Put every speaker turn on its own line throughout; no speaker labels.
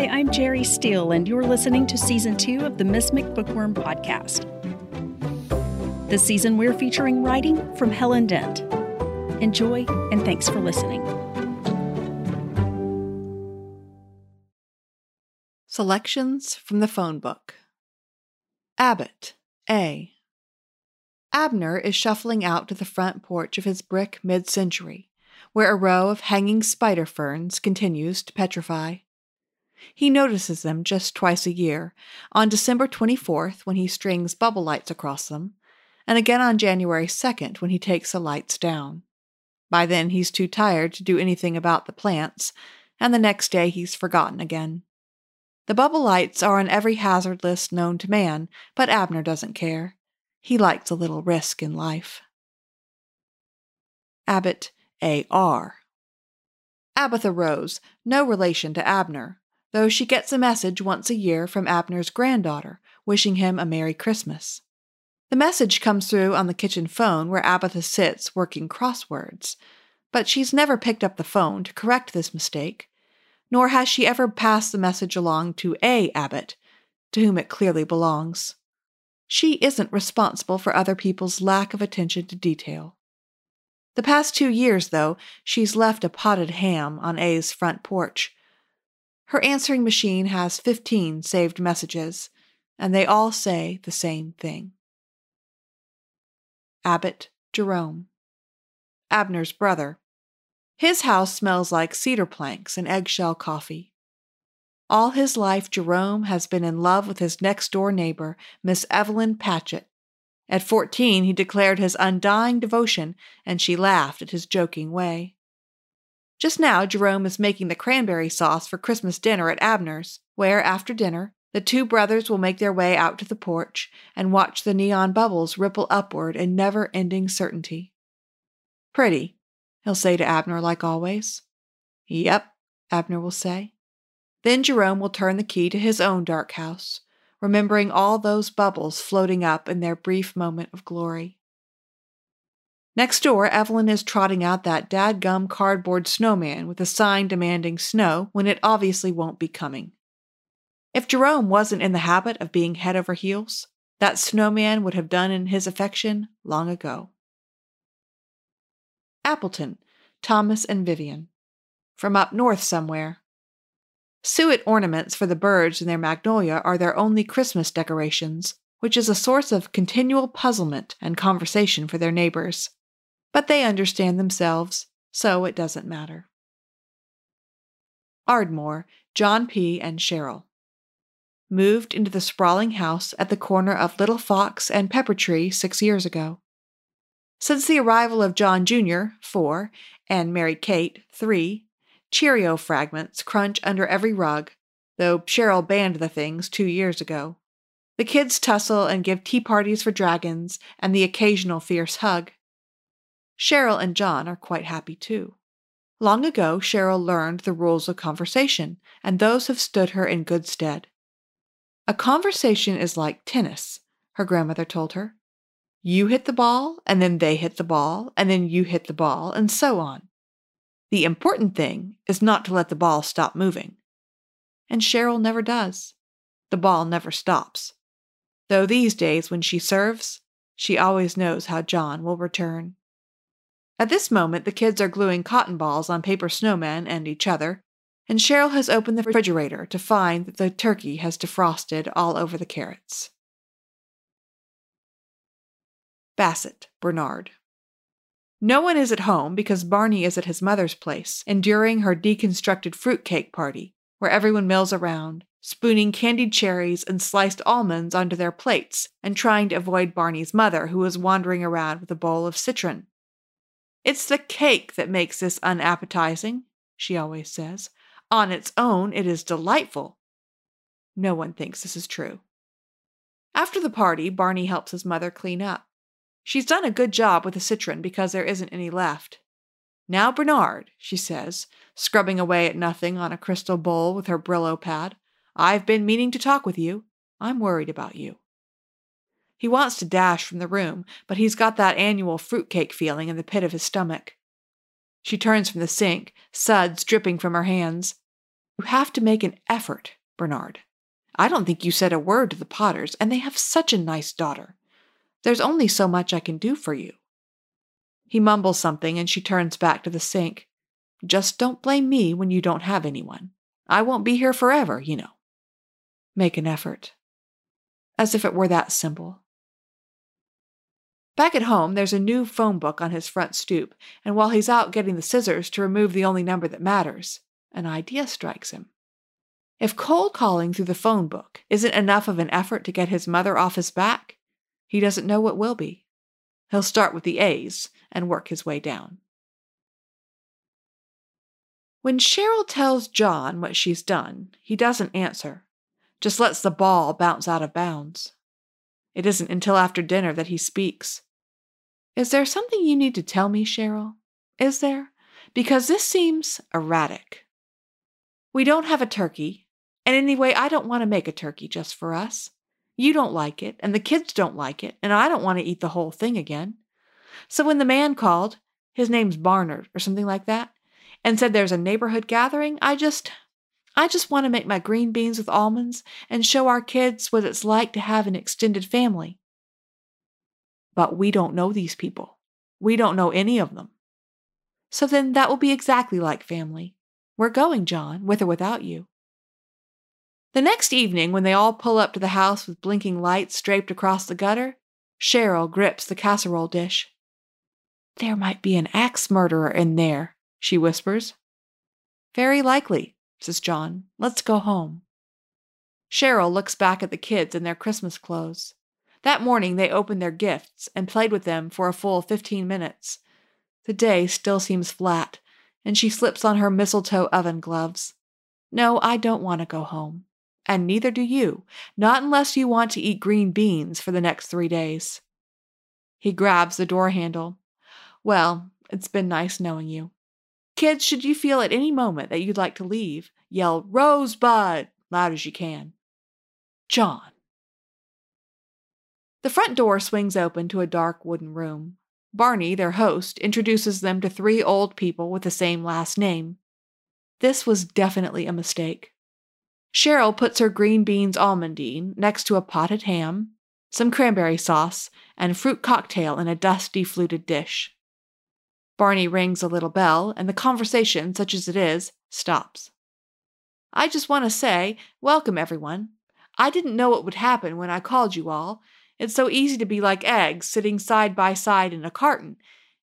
Hi, I'm Jerry Steele, and you're listening to season two of the Miss McBookworm podcast. This season, we're featuring writing from Helen Dent. Enjoy, and thanks for listening.
Selections from the phone book. Abbott, A. Abner is shuffling out to the front porch of his brick mid century, where a row of hanging spider ferns continues to petrify. He notices them just twice a year, on December 24th when he strings bubble lights across them, and again on January 2nd when he takes the lights down. By then he's too tired to do anything about the plants, and the next day he's forgotten again. The bubble lights are on every hazard list known to man, but Abner doesn't care. He likes a little risk in life. Abbott A.R. Abatha Rose, no relation to Abner, though she gets a message once a year from Abner's granddaughter wishing him a Merry Christmas. The message comes through on the kitchen phone where Abatha sits working crosswords, but she's never picked up the phone to correct this mistake, nor has she ever passed the message along to A. Abbott, to whom it clearly belongs. She isn't responsible for other people's lack of attention to detail. The past two years, though, she's left a potted ham on A's front porch. Her answering machine has 15 saved messages, and they all say the same thing. Abbott Jerome, Abner's brother, his house smells like cedar planks and eggshell coffee. All his life, Jerome has been in love with his next door neighbor, Miss Evelyn Patchett. At fourteen, he declared his undying devotion, and she laughed at his joking way. Just now, Jerome is making the cranberry sauce for Christmas dinner at Abner's, where, after dinner, the two brothers will make their way out to the porch and watch the neon bubbles ripple upward in never ending certainty. Pretty, he'll say to Abner like always. Yep, Abner will say. Then Jerome will turn the key to his own dark house, remembering all those bubbles floating up in their brief moment of glory. Next door, Evelyn is trotting out that dadgum cardboard snowman with a sign demanding snow when it obviously won't be coming. If Jerome wasn't in the habit of being head over heels, that snowman would have done in his affection long ago. Appleton, Thomas and Vivian. From up north somewhere. Suet ornaments for the birds in their magnolia are their only Christmas decorations, which is a source of continual puzzlement and conversation for their neighbors. But they understand themselves, so it doesn't matter. Ardmore, John P. and Cheryl. Moved into the sprawling house at the corner of Little Fox and Pepper Tree six years ago. Since the arrival of John Jr., four, and Mary Kate, three, Cheerio fragments crunch under every rug, though Cheryl banned the things two years ago. The kids tussle and give tea parties for dragons and the occasional fierce hug. Cheryl and John are quite happy too. Long ago, Cheryl learned the rules of conversation, and those have stood her in good stead. A conversation is like tennis, her grandmother told her. You hit the ball, and then they hit the ball, and then you hit the ball, and so on. The important thing is not to let the ball stop moving. And Cheryl never does. The ball never stops. Though these days, when she serves, she always knows how John will return. At this moment, the kids are gluing cotton balls on paper snowmen and each other, and Cheryl has opened the refrigerator to find that the turkey has defrosted all over the carrots. Bassett, Bernard. No one is at home because Barney is at his mother's place, enduring her deconstructed fruitcake party, where everyone mills around, spooning candied cherries and sliced almonds onto their plates, and trying to avoid Barney's mother, who is wandering around with a bowl of citron. It's the cake that makes this unappetizing, she always says. On its own, it is delightful. No one thinks this is true. After the party, Barney helps his mother clean up. She's done a good job with the citron because there isn't any left. Now, Bernard, she says, scrubbing away at nothing on a crystal bowl with her Brillo pad, I've been meaning to talk with you. I'm worried about you. He wants to dash from the room, but he's got that annual fruitcake feeling in the pit of his stomach. She turns from the sink, suds dripping from her hands. You have to make an effort, Bernard. I don't think you said a word to the Potters, and they have such a nice daughter. There's only so much I can do for you. He mumbles something, and she turns back to the sink. Just don't blame me when you don't have anyone. I won't be here forever, you know. Make an effort. As if it were that simple. Back at home, there's a new phone book on his front stoop, and while he's out getting the scissors to remove the only number that matters, an idea strikes him. If cold calling through the phone book isn't enough of an effort to get his mother off his back, he doesn't know what will be. He'll start with the A's and work his way down. When Cheryl tells John what she's done, he doesn't answer, just lets the ball bounce out of bounds. It isn't until after dinner that he speaks. Is there something you need to tell me, Cheryl? Is there? Because this seems erratic. We don't have a turkey, and anyway, I don't want to make a turkey just for us. You don't like it, and the kids don't like it, and I don't want to eat the whole thing again. So when the man called, his name's Barnard or something like that, and said there's a neighborhood gathering, I just I just want to make my green beans with almonds and show our kids what it's like to have an extended family. But we don't know these people. We don't know any of them. So then that will be exactly like family. We're going, John, with or without you. The next evening, when they all pull up to the house with blinking lights draped across the gutter, Cheryl grips the casserole dish. There might be an axe murderer in there, she whispers. Very likely, says John. Let's go home. Cheryl looks back at the kids in their Christmas clothes. That morning they opened their gifts and played with them for a full fifteen minutes. The day still seems flat, and she slips on her mistletoe oven gloves. No, I don't want to go home and neither do you, not unless you want to eat green beans for the next three days. He grabs the door handle. Well, it's been nice knowing you. Kids, should you feel at any moment that you'd like to leave, yell Rosebud loud as you can. John. The front door swings open to a dark wooden room. Barney, their host, introduces them to three old people with the same last name. This was definitely a mistake. Cheryl puts her green beans almondine next to a potted ham, some cranberry sauce, and fruit cocktail in a dusty fluted dish. Barney rings a little bell, and the conversation, such as it is, stops. I just want to say, welcome everyone. I didn't know what would happen when I called you all. It's so easy to be like eggs sitting side by side in a carton,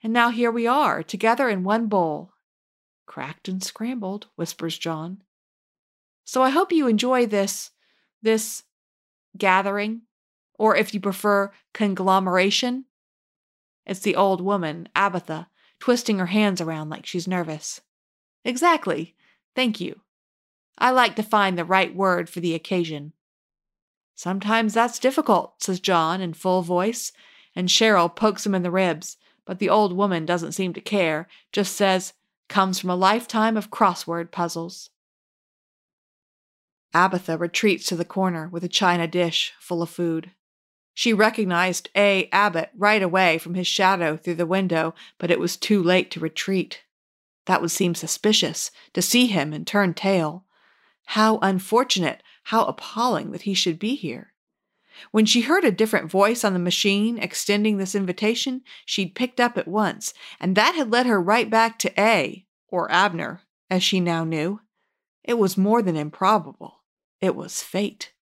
and now here we are, together in one bowl. Cracked and scrambled, whispers John. So I hope you enjoy this this gathering or if you prefer conglomeration. It's the old woman, Abatha, twisting her hands around like she's nervous. Exactly. Thank you. I like to find the right word for the occasion. Sometimes that's difficult, says John in full voice, and Cheryl pokes him in the ribs, but the old woman doesn't seem to care, just says, comes from a lifetime of crossword puzzles. Abatha retreats to the corner with a china dish full of food. She recognized A. Abbott right away from his shadow through the window, but it was too late to retreat. That would seem suspicious, to see him and turn tail. How unfortunate, how appalling that he should be here. When she heard a different voice on the machine extending this invitation, she'd picked up at once, and that had led her right back to A, or Abner, as she now knew. It was more than improbable. It was fate.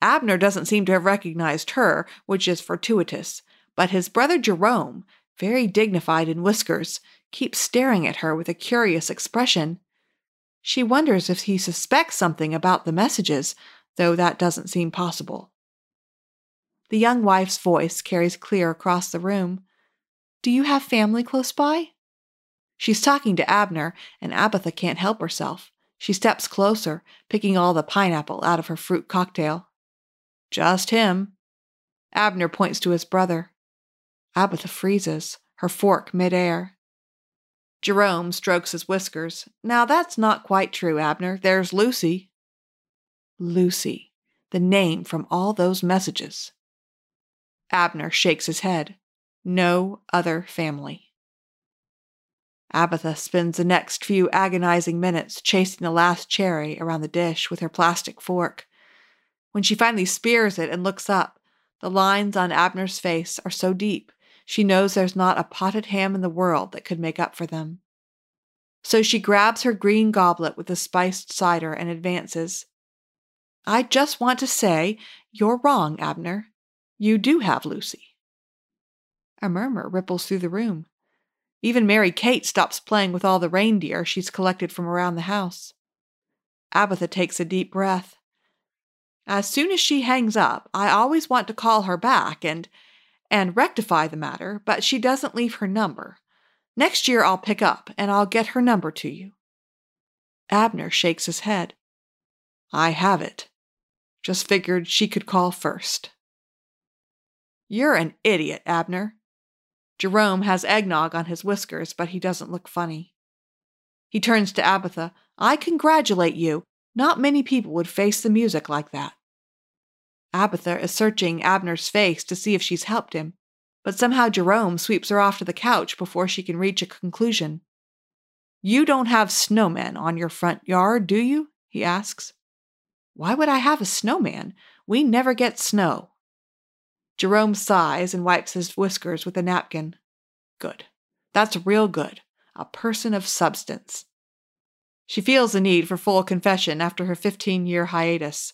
Abner doesn't seem to have recognized her, which is fortuitous, but his brother Jerome, very dignified in whiskers, keeps staring at her with a curious expression. She wonders if he suspects something about the messages, though that doesn't seem possible. The young wife's voice carries clear across the room. Do you have family close by? She's talking to Abner, and Abatha can't help herself. She steps closer, picking all the pineapple out of her fruit cocktail. Just him. Abner points to his brother. Abatha freezes, her fork midair. Jerome strokes his whiskers. Now that's not quite true, Abner. There's Lucy. Lucy, the name from all those messages. Abner shakes his head. No other family. Abatha spends the next few agonizing minutes chasing the last cherry around the dish with her plastic fork. When she finally spears it and looks up, the lines on Abner's face are so deep she knows there's not a potted ham in the world that could make up for them. So she grabs her green goblet with the spiced cider and advances. I just want to say, you're wrong, Abner. You do have Lucy. A murmur ripples through the room. Even Mary Kate stops playing with all the reindeer she's collected from around the house. Abatha takes a deep breath. As soon as she hangs up, I always want to call her back and and rectify the matter, but she doesn't leave her number. Next year I'll pick up and I'll get her number to you. Abner shakes his head. I have it. Just figured she could call first. You're an idiot, Abner. Jerome has eggnog on his whiskers, but he doesn't look funny. He turns to Abatha. I congratulate you. Not many people would face the music like that. Abatha is searching Abner's face to see if she's helped him, but somehow Jerome sweeps her off to the couch before she can reach a conclusion. You don't have snowmen on your front yard, do you? he asks. Why would I have a snowman? We never get snow. Jerome sighs and wipes his whiskers with a napkin. Good. That's real good. A person of substance. She feels the need for full confession after her 15 year hiatus.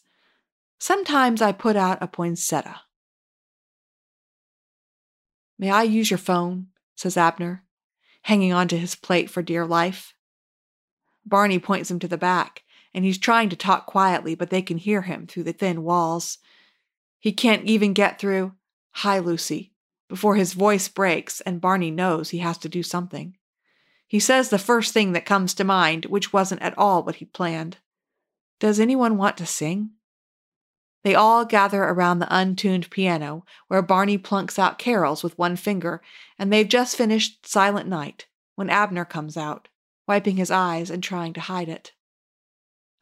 Sometimes I put out a poinsettia. May I use your phone? says Abner, hanging on to his plate for dear life. Barney points him to the back, and he's trying to talk quietly, but they can hear him through the thin walls. He can't even get through, Hi, Lucy, before his voice breaks and Barney knows he has to do something. He says the first thing that comes to mind, which wasn't at all what he'd planned. Does anyone want to sing? They all gather around the untuned piano, where Barney plunks out carols with one finger, and they've just finished Silent Night when Abner comes out, wiping his eyes and trying to hide it.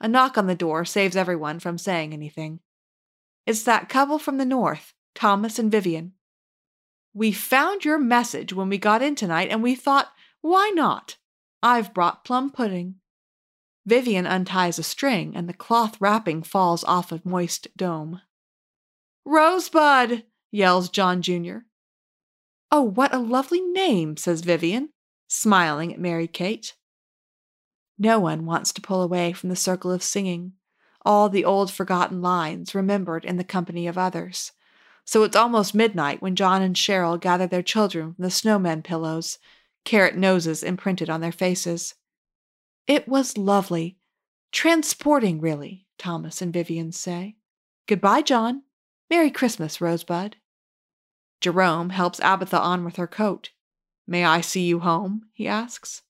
A knock on the door saves everyone from saying anything. It's that couple from the north, Thomas and Vivian. We found your message when we got in tonight, and we thought, why not? I've brought plum pudding. Vivian unties a string, and the cloth wrapping falls off a moist dome. Rosebud! yells John Jr. Oh, what a lovely name, says Vivian, smiling at Mary Kate. No one wants to pull away from the circle of singing all the old forgotten lines remembered in the company of others. So it's almost midnight when John and Cheryl gather their children from the snowman pillows, carrot noses imprinted on their faces. It was lovely, transporting, really, Thomas and Vivian say. Goodbye, John. Merry Christmas, Rosebud. Jerome helps Abatha on with her coat. May I see you home? he asks.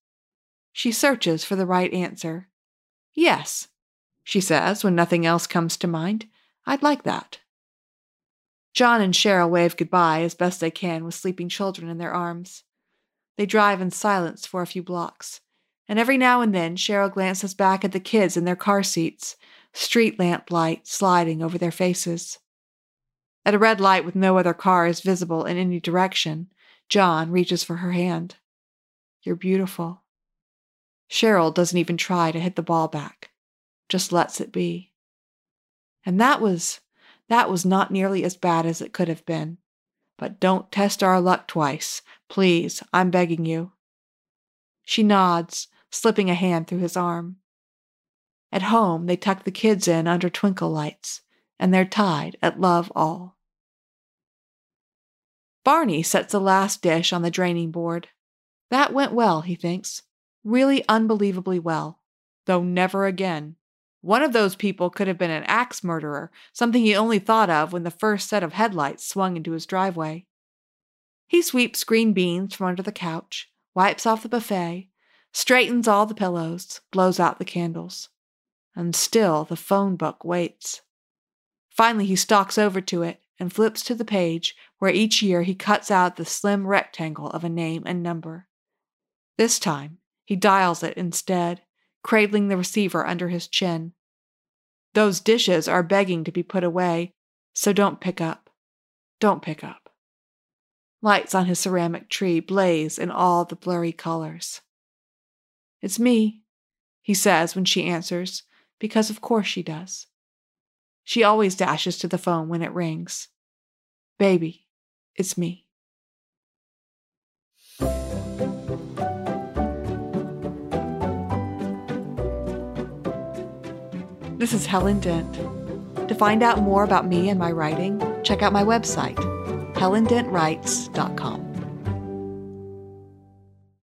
She searches for the right answer. Yes, she says when nothing else comes to mind. I'd like that. John and Cheryl wave goodbye as best they can with sleeping children in their arms. They drive in silence for a few blocks, and every now and then Cheryl glances back at the kids in their car seats, street lamp light sliding over their faces. At a red light with no other cars visible in any direction, John reaches for her hand. You're beautiful. Cheryl doesn't even try to hit the ball back just lets it be. And that was that was not nearly as bad as it could have been. But don't test our luck twice. Please, I'm begging you. She nods, slipping a hand through his arm. At home, they tuck the kids in under twinkle lights, and they're tied at love all. Barney sets the last dish on the draining board. That went well, he thinks. Really unbelievably well. Though never again. One of those people could have been an axe murderer, something he only thought of when the first set of headlights swung into his driveway. He sweeps green beans from under the couch, wipes off the buffet, straightens all the pillows, blows out the candles. And still the phone book waits. Finally, he stalks over to it and flips to the page where each year he cuts out the slim rectangle of a name and number. This time, he dials it instead cradling the receiver under his chin. Those dishes are begging to be put away, so don't pick up. Don't pick up. Lights on his ceramic tree blaze in all the blurry colors. It's me, he says when she answers, because of course she does. She always dashes to the phone when it rings. Baby, it's me. This is Helen Dent. To find out more about me and my writing, check out my website, helendentwrites.com.